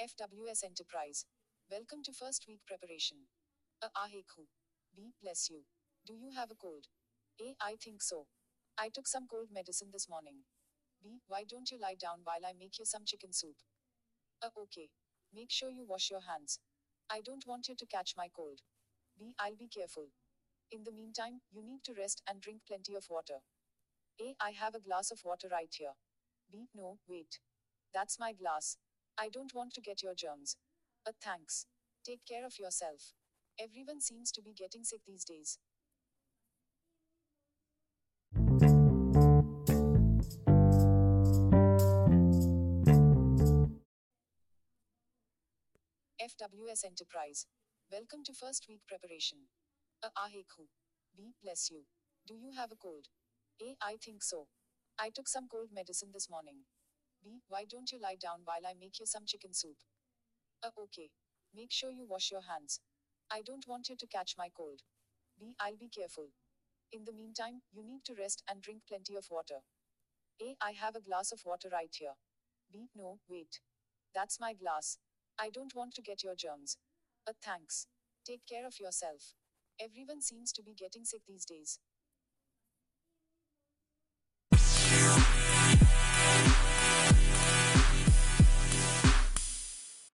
FWS Enterprise. Welcome to first week preparation. A. Ahekhu. B. Bless you. Do you have a cold? A. I think so. I took some cold medicine this morning. B. Why don't you lie down while I make you some chicken soup? A. Okay. Make sure you wash your hands. I don't want you to catch my cold. B. I'll be careful. In the meantime, you need to rest and drink plenty of water. A. I have a glass of water right here. B. No, wait. That's my glass. I don't want to get your germs. A. Thanks. Take care of yourself. Everyone seems to be getting sick these days. FWS Enterprise. Welcome to first week preparation. A. Ahekhu. B. Bless you. Do you have a cold? A. I think so. I took some cold medicine this morning. B. Why don't you lie down while I make you some chicken soup? A. Okay. Make sure you wash your hands. I don't want you to catch my cold. B. I'll be careful. In the meantime, you need to rest and drink plenty of water. A. I have a glass of water right here. B. No, wait. That's my glass. I don't want to get your germs. A. Thanks. Take care of yourself. Everyone seems to be getting sick these days.